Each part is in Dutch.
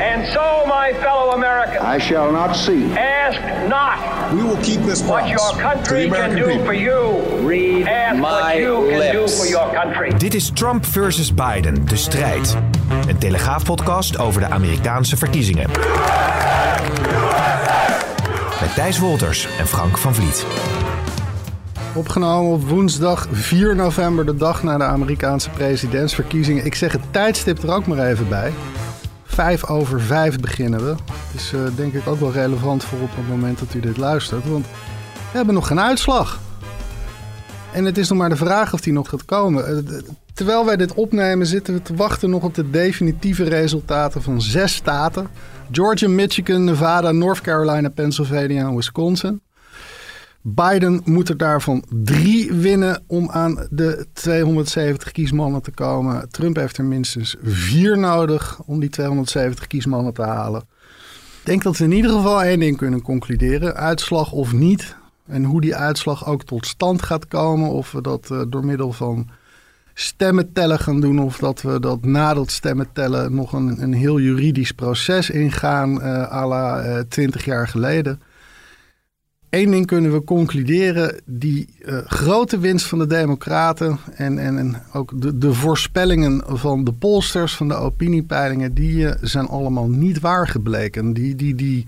And so, my fellow Americans, I shall not see. ask not We will keep this what promise your to the country can do people. for you. Read Ask what my you can do lips. for your country. Dit is Trump versus Biden, de strijd. Een telegraafpodcast over de Amerikaanse verkiezingen. Met Thijs Wolters en Frank van Vliet. Opgenomen op woensdag 4 november, de dag na de Amerikaanse presidentsverkiezingen. Ik zeg het tijdstip er ook maar even bij. Vijf over vijf beginnen we. Het is eh, denk ik ook wel relevant voor op het moment dat u dit luistert. Want we hebben nog geen uitslag. En het is nog maar de vraag of die nog gaat komen. Eh, Terwijl wij dit opnemen zitten we te wachten nog op de definitieve resultaten van zes staten. Georgia, Michigan, Nevada, North Carolina, Pennsylvania en Wisconsin. Biden moet er daarvan drie winnen om aan de 270 kiesmannen te komen. Trump heeft er minstens vier nodig om die 270 kiesmannen te halen. Ik denk dat we in ieder geval één ding kunnen concluderen. Uitslag of niet. En hoe die uitslag ook tot stand gaat komen. Of we dat eh, door middel van stemmen tellen gaan doen. Of dat we dat na dat stemmen tellen nog een, een heel juridisch proces ingaan. eh à la eh, 20 jaar geleden. Eén ding kunnen we concluderen. Die eh, grote winst van de Democraten en, en, en ook de, de voorspellingen van de polsters, van de opiniepeilingen, die eh, zijn allemaal niet waar gebleken. Die, die, die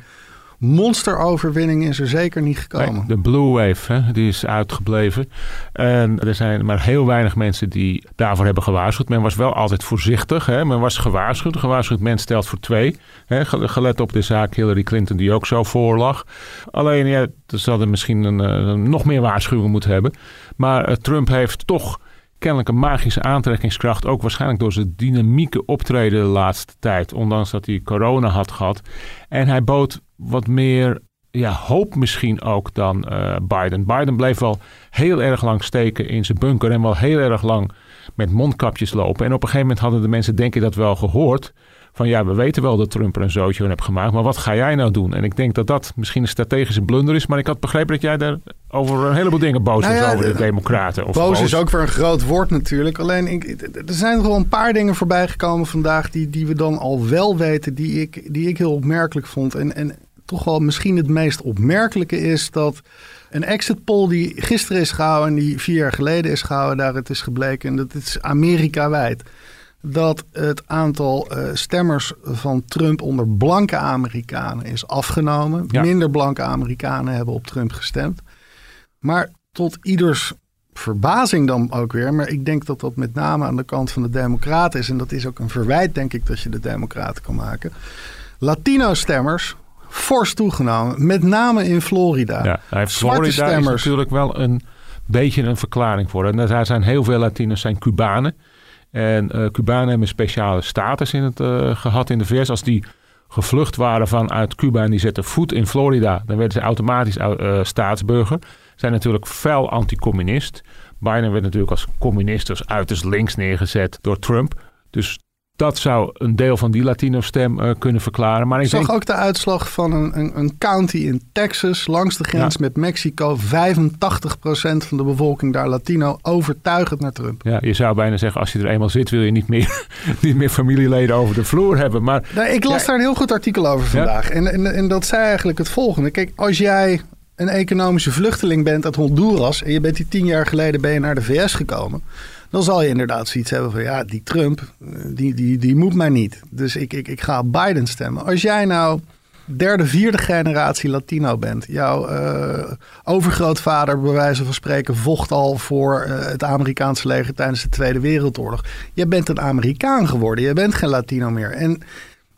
monsteroverwinning is er zeker niet gekomen. Nee, de Blue Wave, hè, die is uitgebleven. En er zijn maar heel weinig mensen die daarvoor hebben gewaarschuwd. Men was wel altijd voorzichtig. Hè. Men was gewaarschuwd. Gewaarschuwd mens stelt voor twee. Hè, ge- gelet op de zaak Hillary Clinton die ook zo voorlag. Alleen, ja, ze hadden misschien een, eh, nog meer waarschuwing moeten hebben. Maar eh, Trump heeft toch kennelijk een magische aantrekkingskracht. Ook waarschijnlijk door zijn dynamieke optreden de laatste tijd. Ondanks dat hij corona had gehad. En hij bood wat meer ja, hoop misschien ook dan eh, Biden. Biden bleef wel heel erg lang steken in zijn bunker. En wel heel erg lang met mondkapjes lopen. En op een gegeven moment hadden de mensen denk ik dat wel gehoord. Van ja, we weten wel dat Trump er een zootje van heeft gemaakt. Maar wat ga jij nou doen? En ik denk dat dat misschien een strategische blunder is. Maar ik had begrepen dat jij daar over een heleboel dingen boos Nou was ja, over de de- democraten. Of Boos is ook weer een groot woord natuurlijk. Alleen ik, er zijn er wel een paar dingen voorbij gekomen vandaag die, die we dan al wel weten, die ik, die ik heel opmerkelijk vond. En, en toch wel misschien het meest opmerkelijke is dat een exit poll die gisteren is gehouden en die vier jaar geleden is gehouden, daaruit is gebleken, en dat is Amerika-wijd, dat het aantal eh, stemmers van Trump onder blanke Amerikanen is afgenomen. Ja. Minder blanke Amerikanen hebben op Trump gestemd. Maar tot ieders verbazing dan ook weer. Maar ik denk dat dat met name aan de kant van de Democraten is. En dat is ook een verwijt, denk ik, dat je de Democraten kan maken. Latino-stemmers fors toegenomen. Met name in Florida. Ja, hij heeft Zwarte Florida is stemmers. natuurlijk wel een beetje een verklaring voor. En daar zijn heel veel Latinos zijn Cubanen. En eh Cubanen hebben speciale status in het, eh, gehad in de VS. Als die gevlucht waren vanuit Cuba en die zetten voet in Florida, dan werden ze automatisch eh, staatsburger. Zijn natuurlijk fel anticommunist. Biden werd natuurlijk als communist, dus uiterst links neergezet door Trump. Dus dat zou een deel van die Latino-stem eh, kunnen verklaren. Maar ik zag denk, ook de uitslag van een, een, een county in Texas, langs de grens Ja. met Mexico. 85% van de bevolking daar Latino, overtuigend naar Trump. Ja, je zou bijna zeggen, als je er eenmaal zit, wil je niet meer, niet meer familieleden over de vloer hebben. Maar Nou, ik las Ja. daar een heel goed artikel over vandaag. En, en, en dat zei eigenlijk het volgende. Kijk, als jij een economische vluchteling bent uit Honduras... en je bent die tien jaar geleden ben je naar de VS gekomen... dan zal je inderdaad zoiets hebben van... ja, die Trump, eh, die, die, die moet mij niet. Dus ik, ik, ik ga op Biden stemmen. Als jij nou derde, vierde generatie Latino bent... jouw eh, overgrootvader, bij wijze van spreken... vocht al voor eh, het Amerikaanse leger tijdens de Tweede Wereldoorlog. Je bent een Amerikaan geworden. Je bent geen Latino meer. En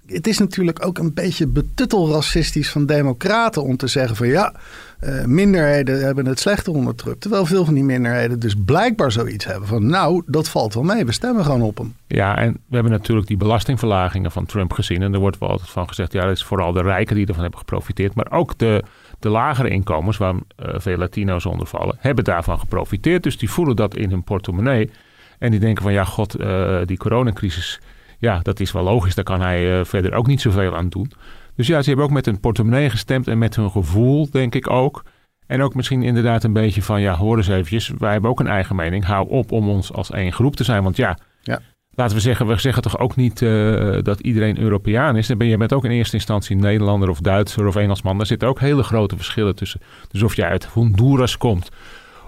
het is natuurlijk ook een beetje betuttelracistisch van democraten om te zeggen van ja, eh, minderheden hebben het slechter onder Trump. Terwijl veel van die minderheden dus blijkbaar zoiets hebben van... nou, dat valt wel mee, we stemmen gewoon op hem. Ja, en we hebben natuurlijk die belastingverlagingen van Trump gezien. En er wordt wel altijd van gezegd, ja, dat is vooral de rijken die ervan hebben geprofiteerd. Maar ook de, de lagere inkomens, waar eh, veel Latino's onder vallen, hebben daarvan geprofiteerd. Dus die voelen dat in hun portemonnee. En die denken van, ja, god, eh, die coronacrisis, ja, dat is wel logisch. Daar kan hij verder ook niet zoveel aan doen. Dus ja, ze hebben ook met hun portemonnee gestemd en met hun gevoel, denk ik ook. En ook misschien inderdaad een beetje van, ja, hoor eens eventjes, wij hebben ook een eigen mening. Hou op om ons als één groep te zijn. Want ja, Ja. laten we zeggen, we zeggen toch ook niet eh, dat iedereen Europeaan is. Dan ben je bent ook in eerste instantie Nederlander of Duitser of Engelsman. Daar zitten ook hele grote verschillen tussen. Dus of je uit Honduras komt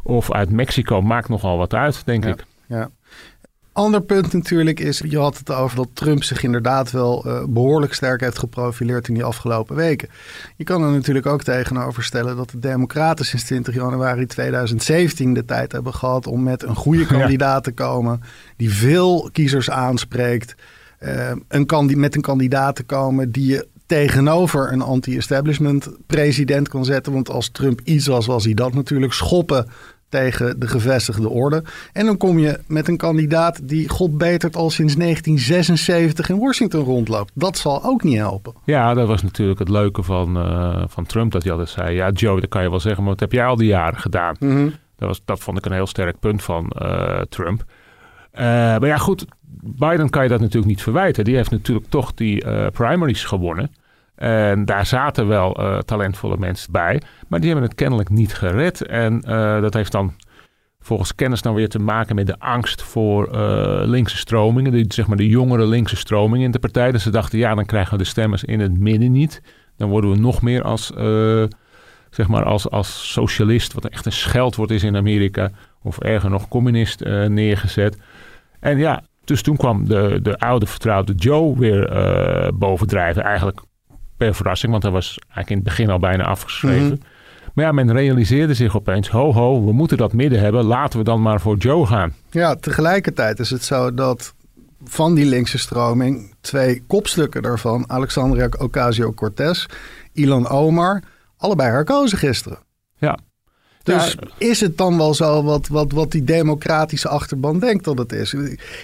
of uit Mexico, maakt nogal wat uit, denk Ja. ik. Ja. Ander punt natuurlijk is, je had het over dat Trump zich inderdaad wel eh, behoorlijk sterk heeft geprofileerd in die afgelopen weken. Je kan er natuurlijk ook tegenover stellen dat de Democraten sinds 20 januari 2017 de tijd hebben gehad om met een goede kandidaat te komen die veel kiezers aanspreekt. Eh, een met een kandidaat te komen die je tegenover een anti-establishment president kan zetten. Want als Trump iets was, was hij dat natuurlijk. Schoppen tegen de gevestigde orde. En dan kom je met een kandidaat die god betert al sinds 1976 in Washington rondloopt. Dat zal ook niet helpen. Ja, dat was natuurlijk het leuke van, eh, van Trump. Dat hij altijd zei, ja Joe, dat kan je wel zeggen, maar wat heb jij al die jaren gedaan? Dat, was, dat vond ik een heel sterk punt van eh, Trump. Eh, maar ja, goed, Biden kan je dat natuurlijk niet verwijten. Die heeft natuurlijk toch die primaries gewonnen. En daar zaten wel eh, talentvolle mensen bij. Maar die hebben het kennelijk niet gered. En eh, dat heeft dan volgens kennis dan weer te maken met de angst voor eh, linkse stromingen. Die, zeg maar de jongere linkse stromingen in de partij. Dus ze dachten, ja, dan krijgen we de stemmers in het midden niet. Dan worden we nog meer als, zeg maar als, als socialist, wat echt een scheldwoord is in Amerika. Of erger nog, communist neergezet. En ja, dus toen kwam de, de oude vertrouwde Joe weer bovendrijven. Eigenlijk per verrassing, want hij was eigenlijk in het begin al bijna afgeschreven. Maar ja, men realiseerde zich opeens, ho ho, we moeten dat midden hebben. Laten we dan maar voor Joe gaan. Ja, tegelijkertijd is het zo dat van die linkse stroming twee kopstukken daarvan, Alexandria Ocasio-Cortez, Ilan Omar, allebei herkozen gisteren. Ja. Dus Ja, is het dan wel zo wat, wat, wat die democratische achterban denkt dat het is?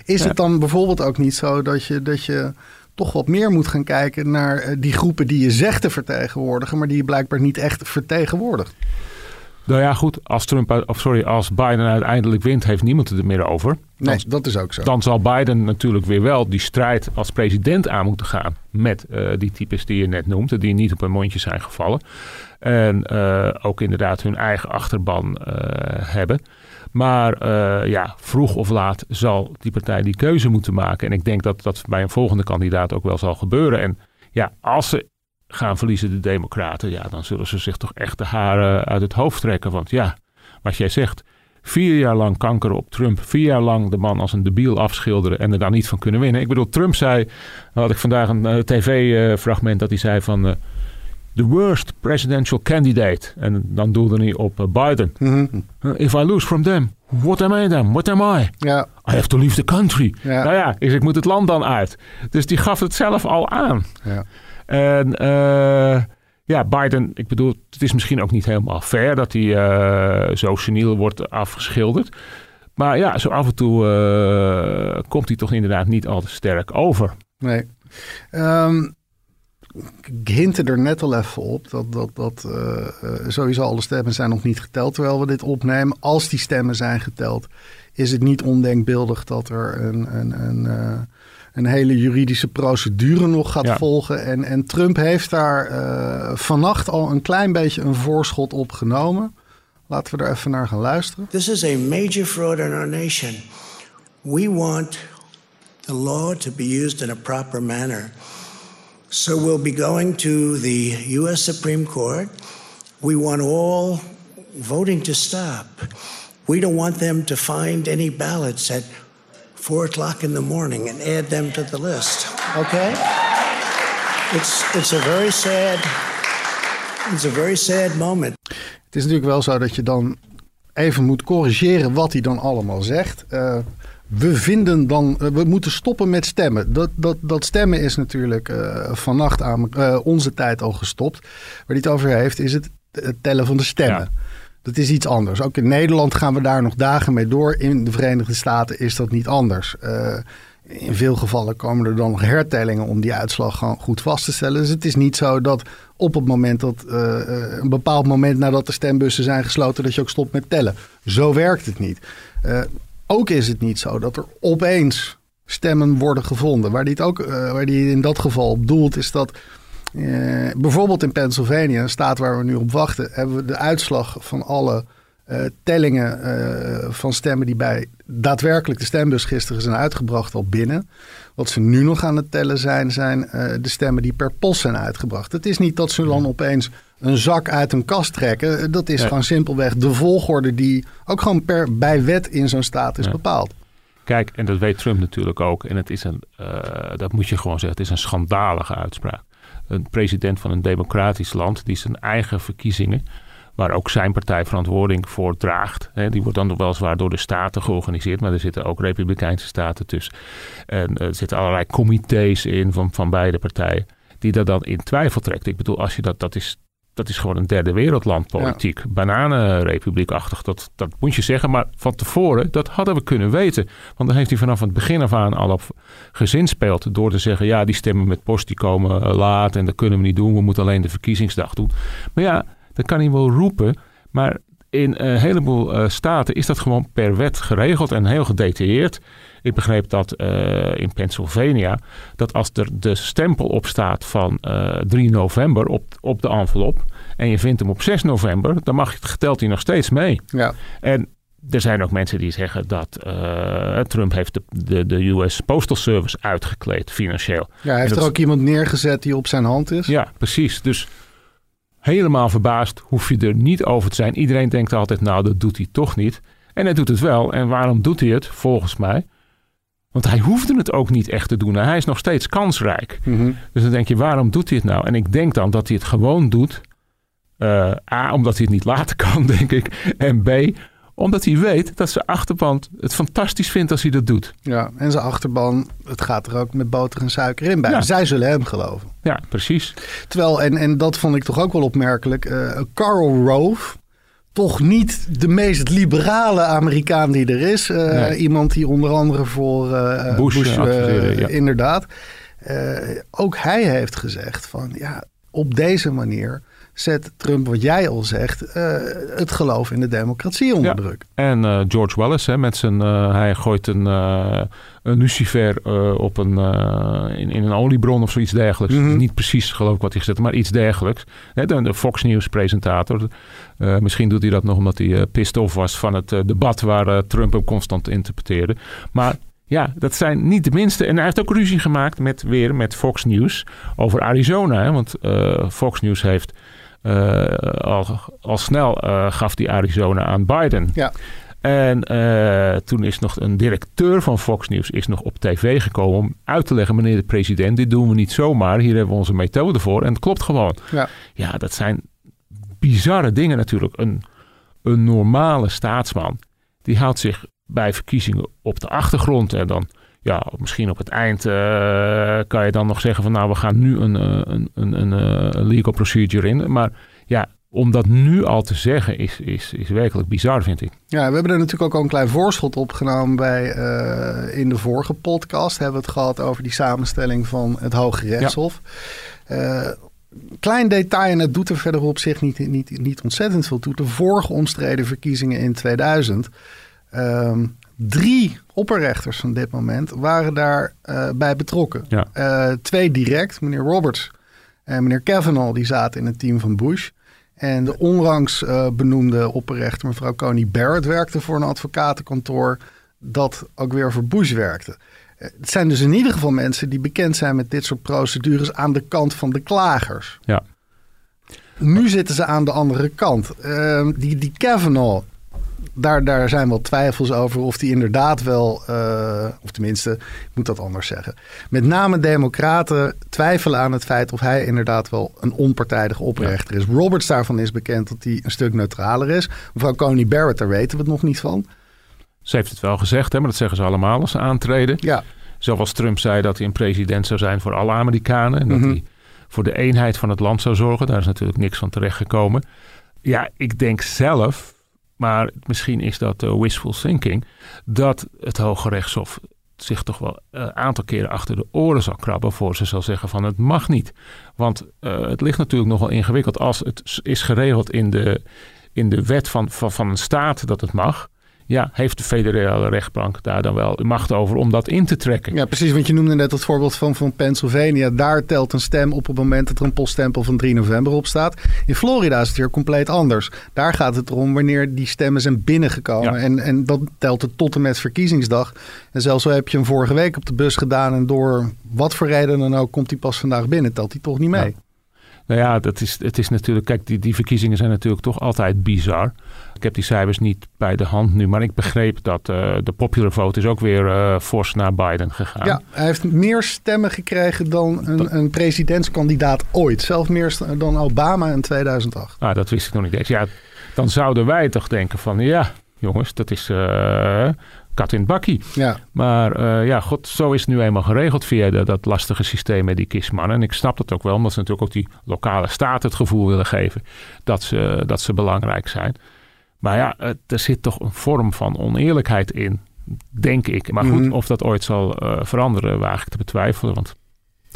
Is Ja. het dan bijvoorbeeld ook niet zo dat je, dat je toch wat meer moet gaan kijken naar eh, die groepen die je zegt te vertegenwoordigen, maar die je blijkbaar niet echt vertegenwoordigt? Nou ja, goed, als Trump, of sorry, als Biden uiteindelijk wint, heeft niemand het er meer over. Nee, dat is ook zo. dan zal Biden natuurlijk weer wel die strijd als president aan moeten gaan met eh, die types die je net noemt, die niet op hun mondje zijn gevallen. En eh, ook inderdaad hun eigen achterban hebben. Maar eh, ja, vroeg of laat zal die partij die keuze moeten maken. En ik denk dat dat bij een volgende kandidaat ook wel zal gebeuren. En ja, als ze gaan verliezen, de Democraten, ja, dan zullen ze zich toch echt de haren uit het hoofd trekken. Want ja, wat jij zegt, vier jaar lang kanker op Trump, vier jaar lang de man als een debiel afschilderen en er dan niet van kunnen winnen. Ik bedoel, Trump zei, had ik vandaag een eh, tv-fragment dat hij zei van. Eh, The worst presidential candidate. En dan doelde hij op eh, Biden. Mhm. Uh, If I lose from them, what am I then? What am I? Ja, I have to leave the country. Ja. Nou ja, is ik moet het land dan uit. Dus die gaf het zelf al aan. ja. En eh, ja, Biden, ik bedoel, het is misschien ook niet helemaal fair dat hij eh, zo seniel wordt afgeschilderd. Maar ja, zo af en toe eh, komt hij toch inderdaad niet al te sterk over. Nee. Ehm, ik hintte er net al even op dat, dat, dat eh, eh, sowieso alle stemmen zijn nog niet geteld terwijl we dit opnemen. Als die stemmen zijn geteld, is het niet ondenkbeeldig dat er een, een, een, eh, een hele juridische procedure nog gaat Ja. volgen. En, en Trump heeft daar eh, vannacht al een klein beetje een voorschot op genomen. Laten we er even naar gaan luisteren. This is a major fraud in our nation. We want the law to be used in a proper manner. So we'll be going to the U.S. Supreme Court. We want all voting to stop. We don't want them to find any ballots at four o'clock in the morning and add them to the list. Okay? It's it's a very sad it's a very sad moment. Het is natuurlijk wel zo dat je dan even moet corrigeren wat hij dan allemaal zegt. Eh, we vinden dan, eh, we moeten stoppen met stemmen. Dat, dat, dat stemmen is natuurlijk eh, vannacht aan eh, onze tijd al gestopt. Waar hij het over heeft, is het het tellen van de stemmen. Ja. Dat is iets anders. Ook in Nederland gaan we daar nog dagen mee door. In de Verenigde Staten is dat niet anders. In veel gevallen komen er dan nog hertellingen om die uitslag gewoon goed vast te stellen. Dus het is niet zo dat op het moment dat een bepaald moment nadat de stembussen zijn gesloten, dat je ook stopt met tellen. Zo werkt het niet. Ook is het niet zo dat er opeens stemmen worden gevonden. Waar die, het ook, eh, waar die in dat geval op doelt, is dat eh, bijvoorbeeld in Pennsylvania, een staat waar we nu op wachten, hebben we de uitslag van alle eh, tellingen van stemmen die bij daadwerkelijk de stembus gisteren zijn uitgebracht al binnen. Wat ze nu nog aan het tellen zijn, zijn de stemmen die per post zijn uitgebracht. Het is niet dat ze dan opeens een zak uit een kast trekken. Eh, Dat is Ja. gewoon simpelweg de volgorde die ook gewoon per, bij wet in zo'n staat is Ja. bepaald. Kijk, en dat weet Trump natuurlijk ook. En het is een, eh, dat moet je gewoon zeggen, het is een schandalige uitspraak. Een president van een democratisch land die zijn eigen verkiezingen, waar ook zijn partij verantwoording voor draagt. Hè, die wordt dan weliswaar door de staten georganiseerd, maar er zitten ook republikeinse staten tussen. En eh, er zitten allerlei comité's in van, van beide partijen, die dat dan in twijfel trekt. Ik bedoel, als je dat, dat is. Dat is gewoon een derde wereldland politiek. Bananenrepubliekachtig, dat, dat moet je zeggen. Maar van tevoren, dat hadden we kunnen weten. Want dan heeft hij vanaf het begin af aan al op gezinspeeld. Door te zeggen, ja, die stemmen met post die komen eh, laat. En dat kunnen we niet doen. We moeten alleen de verkiezingsdag doen. Maar ja, dat kan hij wel roepen. Maar in een heleboel eh, staten is dat gewoon per wet geregeld en heel gedetailleerd. Ik begreep dat eh, in Pennsylvania, dat als er de stempel op staat van eh, 3 november op, op de envelop en je vindt hem op 6 november, dan mag je, geteld hij nog steeds mee. Ja. En er zijn ook mensen die zeggen dat eh, Trump heeft de, de, de US Postal Service uitgekleed financieel. Ja, hij heeft dat- er ook iemand neergezet die op zijn hand is. Ja, precies. Dus helemaal verbaasd hoef je er niet over te zijn. Iedereen denkt altijd, nou, dat doet hij toch niet. En hij doet het wel. En waarom doet hij het? Volgens mij. Want hij hoefde het ook niet echt te doen. Hij is nog steeds kansrijk. Mhm. Dus dan denk je, waarom doet hij het nou? En ik denk dan dat hij het gewoon doet. eh, A, omdat hij het niet laten kan, denk ik. En B, omdat hij weet dat zijn achterban het fantastisch vindt als hij dat doet. Ja, en zijn achterban, het gaat er ook met boter en suiker in bij. Ja. Zij zullen hem geloven. Ja, precies. Terwijl, en, en dat vond ik toch ook wel opmerkelijk, eh Karl Rove, toch niet de meest liberale Amerikaan die er is. Eh, Nee. Iemand die onder andere voor eh, Bush, Bush, eh, ja. inderdaad. Ook hij heeft gezegd van ja, op deze manier zet Trump, wat jij al zegt, eh, het geloof in de democratie onder Ja. druk. En eh, George Wallace, hè, met zijn, eh, hij gooit een, een lucifer op een, in, in een oliebron of zoiets dergelijks. Mhm. Niet precies geloof ik wat hij gezet maar iets dergelijks. Hè, de, de Fox News presentator. Misschien doet hij dat nog omdat hij pissed off was van het debat waar Trump hem constant interpreteerde. Maar ja, dat zijn niet de minste. En hij heeft ook ruzie gemaakt met, weer met Fox News over Arizona. Hè, want Fox News heeft al, al snel eh, gaf die Arizona aan Biden. Ja. En eh, toen is nog een directeur van Fox News is nog op tv gekomen om uit te leggen, meneer de president, dit doen we niet zomaar. Hier hebben we onze methode voor. En het klopt gewoon. Ja. Ja, dat zijn bizarre dingen natuurlijk. Een, een normale staatsman, die houdt zich bij verkiezingen op de achtergrond. En dan, ja, misschien op het eind eh, kan je dan nog zeggen van nou, we gaan nu een, eh, een, een, een, eh, een legal procedure in. Maar ja, om dat nu al te zeggen is, is, is werkelijk bizar, vind ik. Ja, we hebben er natuurlijk ook al een klein voorschot opgenomen bij in de vorige podcast. Hebben we het gehad over die samenstelling van het Hoge Rechtshof. Klein detail, en het doet er verder op zich niet, niet, niet ontzettend veel toe. De vorige omstreden verkiezingen in 2000. ehm, drie opperrechters van dit moment waren daar eh, bij betrokken. Ja. Eh, twee direct, meneer Roberts en meneer Kavanaugh, die zaten in het team van Bush. En de onlangs eh, benoemde opperrechter, mevrouw Coney Barrett, werkte voor een advocatenkantoor dat ook weer voor Bush werkte. Het zijn dus in ieder geval mensen die bekend zijn met dit soort procedures aan de kant van de klagers. Ja. Nu zitten ze aan de andere kant. Ehm, die, die Kavanaugh, daar, daar zijn wel twijfels over of die inderdaad wel, eh, of tenminste, ik moet dat anders zeggen. Met name democraten twijfelen aan het feit of hij inderdaad wel een onpartijdige opperrechter is. Roberts daarvan is bekend dat hij een stuk neutraler is. Mevrouw Coney Barrett, daar weten we het nog niet van. Ze heeft het wel gezegd, hè, maar dat zeggen ze allemaal als ze aantreden. Ja, Zoals Trump zei dat hij een president zou zijn voor alle Amerikanen. En dat Mhm. hij voor de eenheid van het land zou zorgen. Daar is natuurlijk niks van terechtgekomen. Ja, ik denk zelf, maar misschien is dat uh, wishful thinking, dat het Hoge Rechtshof zich toch wel een aantal keren achter de oren zal krabben voor ze zal zeggen van het mag niet. Want uh, het ligt natuurlijk nogal ingewikkeld als het is geregeld in de, in de wet van, van, van een staat dat het mag ja, heeft de federale rechtbank daar dan wel macht over om dat in te trekken. Ja, precies. Want je noemde net het voorbeeld van, van Pennsylvania. Daar telt een stem op het moment dat er een poststempel van 3 november op staat. In Florida is het weer compleet anders. Daar gaat het erom wanneer die stemmen zijn binnengekomen. En, en dat telt het tot en met verkiezingsdag. En zelfs zo heb je hem vorige week op de bus gedaan. En door wat voor reden dan ook komt hij pas vandaag binnen. Telt hij toch niet mee. Nou ja, dat is, het is natuurlijk. Kijk, die, die verkiezingen zijn natuurlijk toch altijd bizar. Ik heb die cijfers niet bij de hand nu, maar ik begreep dat uh, de popular vote is ook weer uh, fors naar Biden gegaan. Ja, hij heeft meer stemmen gekregen dan een, een presidentskandidaat ooit. Zelfs meer dan Obama in 2008. Ah, dat wist ik nog niet eens. Ja, dan zouden wij toch denken van ja, jongens, dat is uh, kat in het bakkie. Ja. Maar uh, ja, god, zo is het nu eenmaal geregeld via de, dat lastige systeem met die kistmannen. En ik snap dat ook wel, omdat ze natuurlijk ook die lokale staat het gevoel willen geven dat ze, dat ze belangrijk zijn. Maar ja, er zit toch een vorm van oneerlijkheid in, denk ik. Maar goed, mm. of dat ooit zal uh, veranderen, waag ik te betwijfelen. Want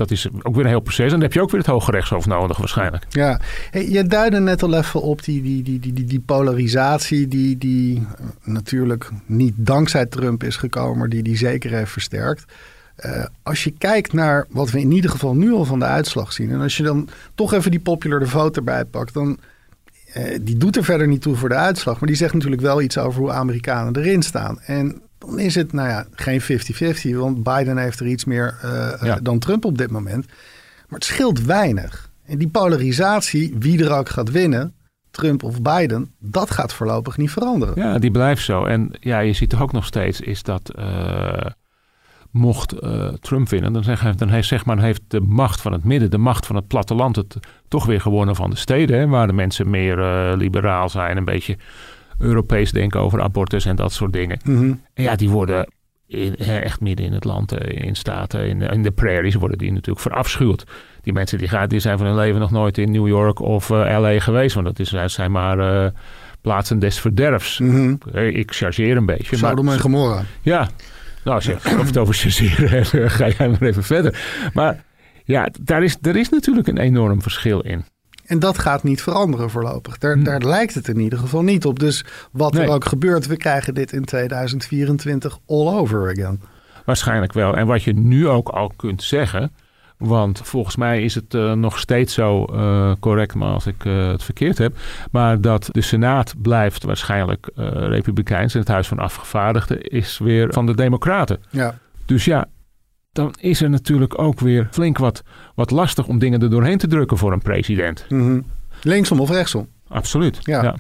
dat is ook weer een heel proces. En dan heb je ook weer het Hoge Rechtshof nodig waarschijnlijk. Ja, hey, je duidde net al even op die, die, die, die, polarisatie... die, die uh, natuurlijk niet dankzij Trump is gekomen... maar die die zeker heeft versterkt. Uh, als je kijkt naar wat we in ieder geval nu al van de uitslag zien... en als je dan toch even die popular vote erbij pakt... dan uh, die doet er verder niet toe voor de uitslag. Maar die zegt natuurlijk wel iets over hoe Amerikanen erin staan. En dan is het, nou ja, geen 50-50. Want Biden heeft er iets meer uh, ja. dan Trump op dit moment. Maar het scheelt weinig. En die polarisatie, wie er ook gaat winnen, Trump of Biden, dat gaat voorlopig niet veranderen. Ja, die blijft zo. En ja, je ziet toch ook nog steeds is dat uh, mocht uh, Trump winnen, dan, zeg, dan heeft, zeg maar, heeft de macht van het midden, de macht van het platteland het toch weer gewonnen van de steden. Hè, waar de mensen meer uh, liberaal zijn, een beetje Europees denken over abortus en dat soort dingen. Mm -hmm. En ja, die worden in, echt midden in het land, in staten, in, in, de prairies worden die natuurlijk verafschuwd. Die mensen die, gaan, die zijn van hun leven nog nooit in New York of uh, LA geweest, want dat is, zijn maar uh, plaatsen des verderfs. Mm -hmm. Ik chargeer een beetje. Sodom en Gomorra. Ja, nou als je het over chargeren ga jij maar even verder. Maar ja, daar is, er is natuurlijk een enorm verschil in. En dat gaat niet veranderen voorlopig. Daar, hm. daar lijkt het in ieder geval niet op. Dus wat nee. er ook gebeurt, we krijgen dit in 2024 all over again. Waarschijnlijk wel. En wat je nu ook al kunt zeggen. Want volgens mij is het uh, nog steeds zo uh, correct, maar als ik uh, het verkeerd heb. Maar dat de Senaat blijft waarschijnlijk republikeins. En het Huis van Afgevaardigden is weer van de Democraten. Ja. Dus ja, dan is er natuurlijk ook weer flink wat, wat lastig om dingen er doorheen te drukken voor een president. Mm -hmm. Linksom of rechtsom? Absoluut. Ja. ja.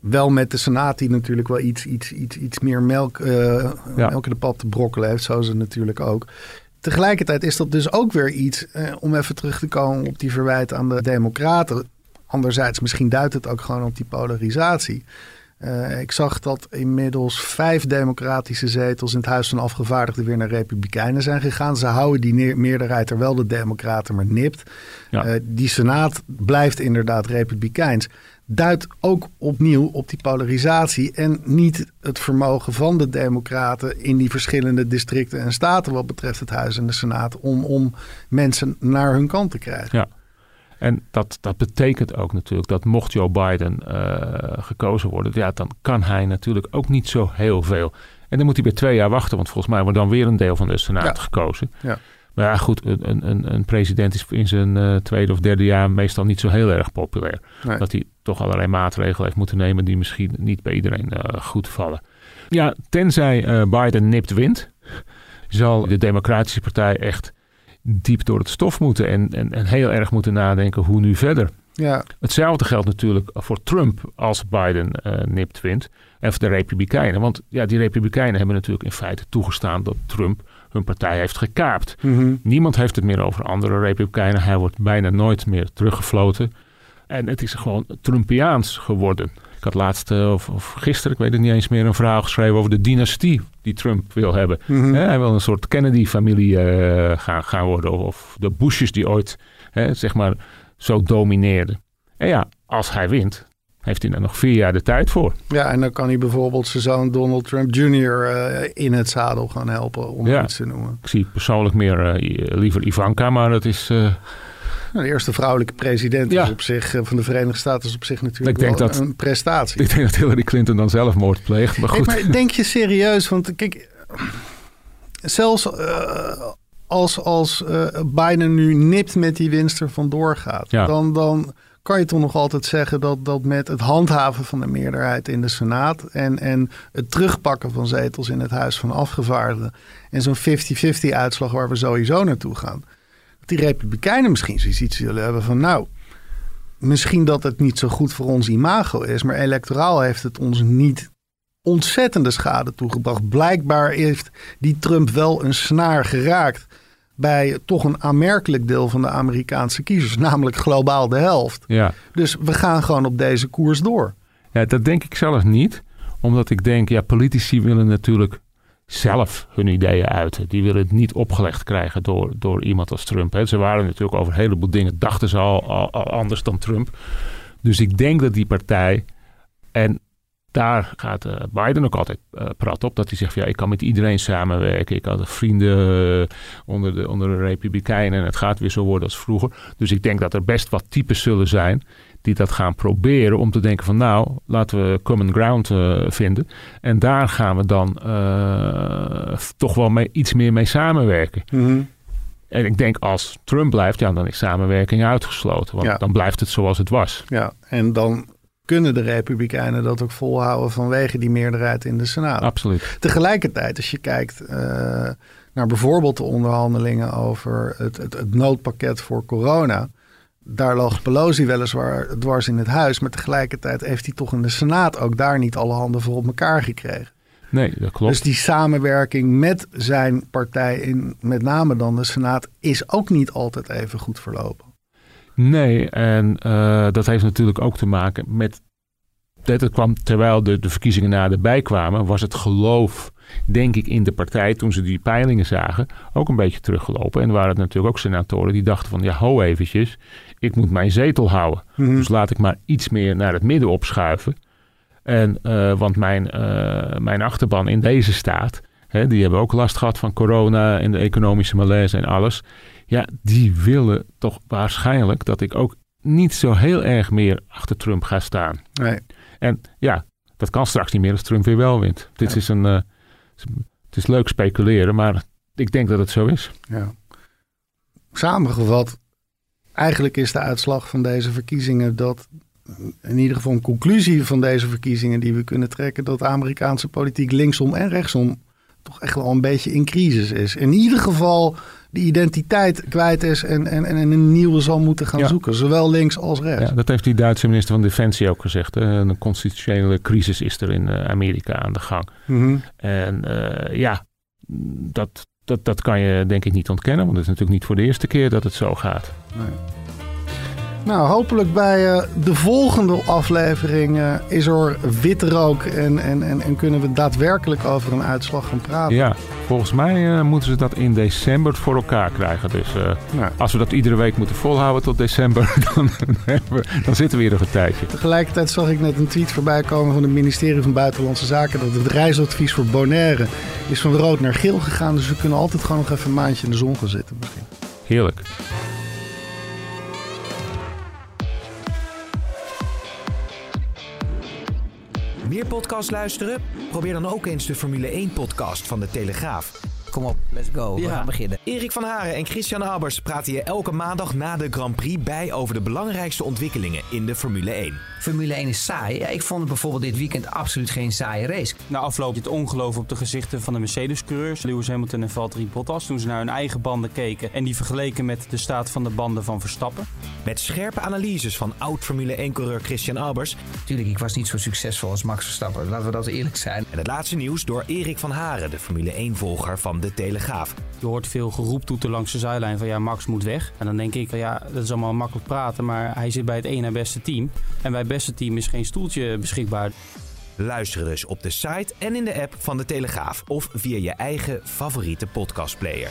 Wel met de Senaat die natuurlijk wel iets, iets, iets, iets meer melk, uh, ja. melk in de pap te brokkelen heeft, zo ze natuurlijk ook. Tegelijkertijd is dat dus ook weer iets, eh, om even terug te komen op die verwijt aan de democraten. Anderzijds, misschien duidt het ook gewoon op die polarisatie. Uh, ik zag dat inmiddels vijf democratische zetels in het Huis van Afgevaardigden weer naar Republikeinen zijn gegaan. Ze houden die meerderheid er wel de Democraten maar nipt. Ja. Uh, die Senaat blijft inderdaad Republikeins. Duidt ook opnieuw op die polarisatie en niet het vermogen van de Democraten in die verschillende districten en staten wat betreft het Huis en de Senaat om, om mensen naar hun kant te krijgen. Ja. En dat, dat betekent ook natuurlijk dat mocht Joe Biden uh, gekozen worden, ja, dan kan hij natuurlijk ook niet zo heel veel. En dan moet hij weer twee jaar wachten, want volgens mij wordt dan weer een deel van de Senaat ja. gekozen. Ja. Maar ja, goed, een, een, een president is in zijn uh, tweede of derde jaar meestal niet zo heel erg populair. Nee. Dat hij toch allerlei maatregelen heeft moeten nemen die misschien niet bij iedereen uh, goed vallen. Ja, tenzij Biden nipt wint, zal de Democratische Partij echt diep door het stof moeten en, en, en heel erg moeten nadenken hoe nu verder. Ja. Hetzelfde geldt natuurlijk voor Trump als Biden uh, nipt wint en voor de Republikeinen. Want ja, die Republikeinen hebben natuurlijk in feite toegestaan dat Trump hun partij heeft gekaapt. Mm -hmm. Niemand heeft het meer over andere Republikeinen. Hij wordt bijna nooit meer teruggefloten. En het is gewoon Trumpiaans geworden. Ik had laatst, uh, of, of, gisteren, ik weet het niet eens meer, een verhaal geschreven over de dynastie die Trump wil hebben. Mm -hmm. He, hij wil een soort Kennedy-familie uh, gaan, gaan worden. Of, of, de Bushes die ooit, zeg maar, zo domineerden. En ja, als hij wint, heeft hij er nog vier jaar de tijd voor. Ja, en dan kan hij bijvoorbeeld zijn zoon Donald Trump Jr. eh, in het zadel gaan helpen, om Ja. iets te noemen. Ik zie persoonlijk meer eh, liever Ivanka, maar dat is... eh, De eerste vrouwelijke president Ja. is op zich, eh, van de Verenigde Staten is op zich natuurlijk Ik denk dat- een prestatie. ik denk dat Hillary Clinton dan zelfmoord pleegt, maar Hey, goed. maar denk je serieus? Want kijk, zelfs eh, als, als eh, Biden nu nipt met die winst er vandoor gaat, Ja. dan, dan kan je toch nog altijd zeggen dat, dat met het handhaven van de meerderheid in de Senaat en, en het terugpakken van zetels in het Huis van Afgevaardigden en zo'n 50-50 uitslag waar we sowieso naartoe gaan, dat die Republikeinen misschien zoiets zullen hebben van nou. Misschien dat het niet zo goed voor ons imago is, maar electoraal heeft het ons niet ontzettende schade toegebracht. Blijkbaar heeft die Trump wel een snaar geraakt bij toch een aanmerkelijk deel van de Amerikaanse kiezers, namelijk globaal de helft. Ja. Dus we gaan gewoon op deze koers door. ja, dat denk ik zelf niet. Omdat ik denk, ja, politici willen natuurlijk zelf hun ideeën uiten. Die willen het niet opgelegd krijgen door, door iemand als Trump. Hè. Ze waren natuurlijk over een heleboel dingen, dachten ze al, anders dan Trump. Dus ik denk dat die partij, en daar gaat eh, Biden ook altijd eh prat op, dat hij zegt, ja, ik kan met iedereen samenwerken. Ik had vrienden eh, onder, de, onder de Republikeinen en het gaat weer zo worden als vroeger. Dus ik denk dat er best wat types zullen zijn die dat gaan proberen om te denken van nou, laten we common ground eh, vinden. En daar gaan we dan eh, toch wel mee, iets meer mee samenwerken. En ik denk als Trump blijft, ja, dan is samenwerking uitgesloten. Want Ja. dan blijft het zoals het was. Ja, en dan kunnen de Republikeinen dat ook volhouden vanwege die meerderheid in de Senaat. Absoluut. Tegelijkertijd, als je kijkt eh, naar bijvoorbeeld de onderhandelingen over het, het, het noodpakket voor corona. Daar lag Pelosi weliswaar dwars in het huis, maar tegelijkertijd heeft hij toch in de Senaat ook daar niet alle handen voor op elkaar gekregen. Nee, dat klopt. Dus die samenwerking met zijn partij, in, met name dan de Senaat, is ook niet altijd even goed verlopen. Nee, en eh, dat heeft natuurlijk ook te maken met. Dat het kwam terwijl de, de verkiezingen naderbij kwamen, was het geloof, denk ik, in de partij toen ze die peilingen zagen, ook een beetje teruggelopen. En waren natuurlijk ook senatoren die dachten van, ja, ho eventjes, ik moet mijn zetel houden. Dus laat ik maar iets meer naar het midden opschuiven. En, eh, want mijn, eh, mijn achterban in deze staat, hè, die hebben ook last gehad van corona en de economische malaise en alles. Ja, die willen toch waarschijnlijk dat ik ook niet zo heel erg meer achter Trump ga staan. Nee. En ja, dat kan straks niet meer als Trump weer wel wint. Dit Ja. is een, eh, het is leuk speculeren, maar ik denk dat het zo is. Ja. Samengevat, eigenlijk is de uitslag van deze verkiezingen dat, in ieder geval een conclusie van deze verkiezingen die we kunnen trekken, dat de Amerikaanse politiek linksom en rechtsom toch echt wel een beetje in crisis is. In ieder geval de identiteit kwijt is en, en, en een nieuwe zal moeten gaan Ja. zoeken, zowel links als rechts. Ja, dat heeft die Duitse minister van Defensie ook gezegd. Een constitutionele crisis is er in eh, Amerika aan de gang. Mhm. En eh, ja, dat, dat, dat kan je denk ik niet ontkennen. Want het is natuurlijk niet voor de eerste keer dat het zo gaat. Nou, hopelijk bij eh, de volgende aflevering eh, is er wit rook en, en, en, en kunnen we daadwerkelijk over een uitslag gaan praten. Ja, volgens mij eh, moeten ze dat in december voor elkaar krijgen. Dus Nou, als we dat iedere week moeten volhouden tot december, dan, we- dan zitten we hier nog een tijdje. Tegelijkertijd zag ik net een tweet voorbij komen van het ministerie van Buitenlandse Zaken dat het reisadvies voor Bonaire is van rood naar geel gegaan. Dus we kunnen altijd gewoon nog even een maandje in de zon gaan zitten misschien. Heerlijk. Meer podcast luisteren? Probeer dan ook eens de Formule 1-podcast van de Telegraaf. Kom op, let's go. We Ja. gaan beginnen. Erik van Haren en Christian Albers praten je elke maandag na de Grand Prix bij over de belangrijkste ontwikkelingen in de Formule 1. Formule 1 is saai. Ja, ik vond het bijvoorbeeld dit weekend absoluut geen saaie race. Na afloop het ongeloof op de gezichten van de Mercedes-coureurs, Lewis Hamilton en Valtteri Bottas, toen ze naar hun eigen banden keken en die vergeleken met de staat van de banden van Verstappen. Met scherpe analyses van oud-Formule 1-coureur Christian Albers Tuurlijk, ik was niet zo succesvol als Max Verstappen. Laten we dat eerlijk zijn. en het laatste nieuws door Erik van Haren, de Formule 1-volger van de Telegraaf. Je hoort veel geroeptoeten langs de zijlijn van ja, Max moet weg. En dan denk ik van ja, dat is allemaal makkelijk praten, maar hij zit bij het ene beste team. En bij het beste team is geen stoeltje beschikbaar. Luister dus op de site en in de app van de Telegraaf of via je eigen favoriete podcastplayer.